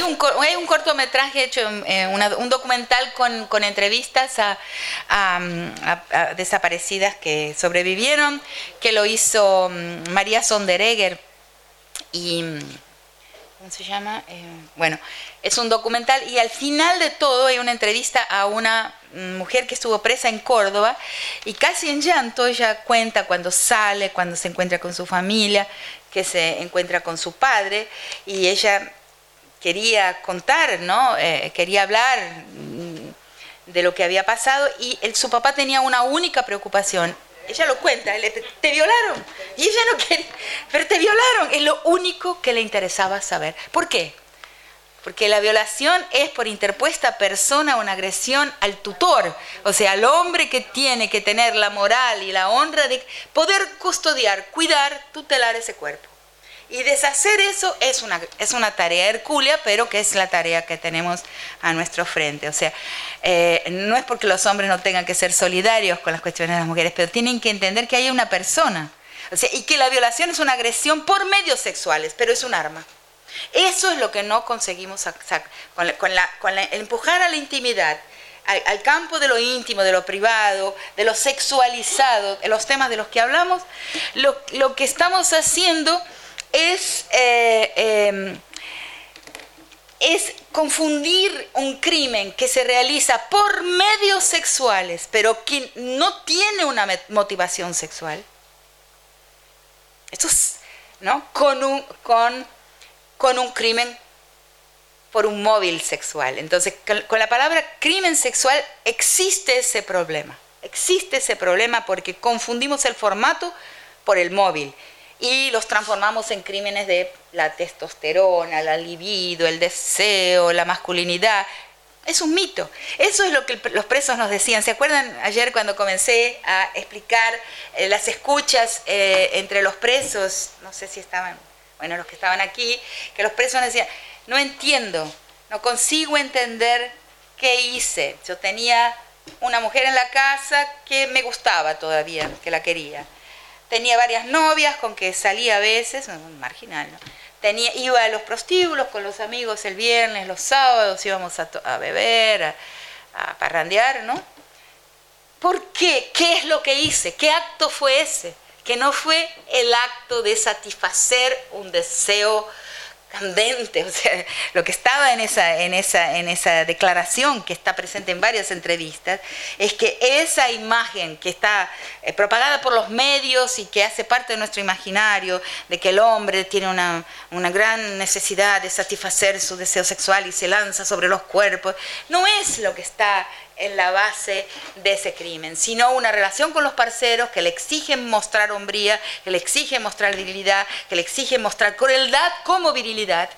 hay, un, cortometraje hecho, un documental con, entrevistas a, desaparecidas que sobrevivieron, que lo hizo mm, María Sonderegger y... ¿Cómo se llama? Eh, bueno, es un documental y al final de todo hay una entrevista a una mujer que estuvo presa en Córdoba y casi en llanto ella cuenta cuando sale, cuando se encuentra con su familia, que se encuentra con su padre y ella quería contar, ¿no? Eh, quería hablar mm, de lo que había pasado y su papá tenía una única preocupación. Ella lo cuenta, te violaron. Y ella no quería, pero te violaron. Es lo único que le interesaba saber. ¿Por qué? Porque la violación es por interpuesta persona una agresión al tutor, o sea, al hombre que tiene que tener la moral y la honra de poder custodiar, cuidar, tutelar ese cuerpo. Y deshacer eso es una, es una tarea hercúlea, pero que es la tarea que tenemos a nuestro frente. O sea, eh, no es porque los hombres no tengan que ser solidarios con las cuestiones de las mujeres, pero tienen que entender que hay una persona. O sea, y que la violación es una agresión por medios sexuales, pero es un arma. Eso es lo que no conseguimos con, con, la, empujar a la intimidad, al, campo de lo íntimo, de lo privado, de lo sexualizado, de los temas de los que hablamos, lo, lo que estamos haciendo es, eh, em, es confundir un crimen que se realiza por medios sexuales, pero que no tiene una motivación sexual. Esto es, ¿no? Con un, con, con un crimen por un móvil sexual. Entonces, con la palabra crimen sexual existe ese problema. Existe ese problema porque confundimos el formato por el móvil y los transformamos en crímenes de la testosterona, la libido, el deseo, la masculinidad. Es un mito. Eso es lo que los presos nos decían. ¿Se acuerdan ayer cuando comencé a explicar eh, las escuchas eh, entre los presos? No sé si estaban, bueno, los que estaban aquí, que los presos decían, no entiendo, no consigo entender qué hice. Yo tenía una mujer en la casa que me gustaba todavía, que la quería tenía varias novias con que salía a veces, marginal, ¿no? Tenía, iba a los prostíbulos con los amigos el viernes, los sábados íbamos a, beber, a, a, parrandear, ¿no? ¿Por qué? ¿Qué es lo que hice? ¿Qué acto fue ese? Que no fue el acto de satisfacer un deseo candente, o sea, lo que estaba en esa, en, esa, en esa declaración que está presente en varias entrevistas, es que esa imagen que está eh, propagada por los medios y que hace parte de nuestro imaginario, de que el hombre tiene una, una gran necesidad de satisfacer su deseo sexual y se lanza sobre los cuerpos, no es lo que está en la base de ese crimen, sino una relación con los parceros que le exigen mostrar hombría, que le exigen mostrar virilidad, que le exigen mostrar crueldad como virilidad,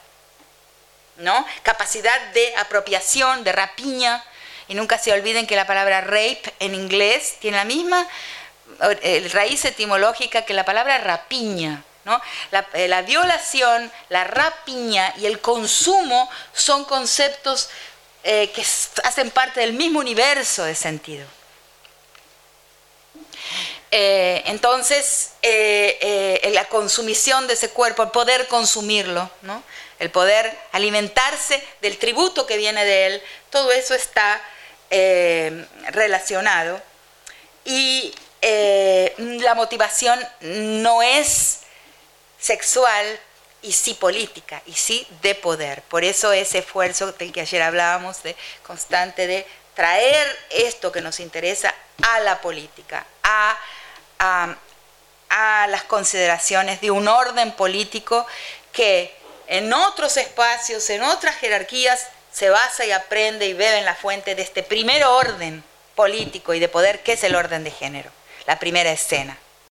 ¿no? Capacidad de apropiación, de rapiña, y nunca se olviden que la palabra rape en inglés tiene la misma eh, raíz etimológica que la palabra rapiña. ¿no? La, eh, la, violación, la rapiña y el consumo son conceptos eh, que hacen parte del mismo universo de sentido. Eh, entonces, eh, la consumición de ese cuerpo, el poder consumirlo, el poder alimentarse del tributo que viene de él, todo eso está relacionado. Y la motivación no es sexual, y sí política, y sí de poder. Por eso ese esfuerzo del que ayer hablábamos, de constante de traer esto que nos interesa a la política, a, a las consideraciones de un orden político que en otros espacios, en otras jerarquías, se basa y aprende y bebe en la fuente de este primer orden político y de poder, que es el orden de género, la primera escena.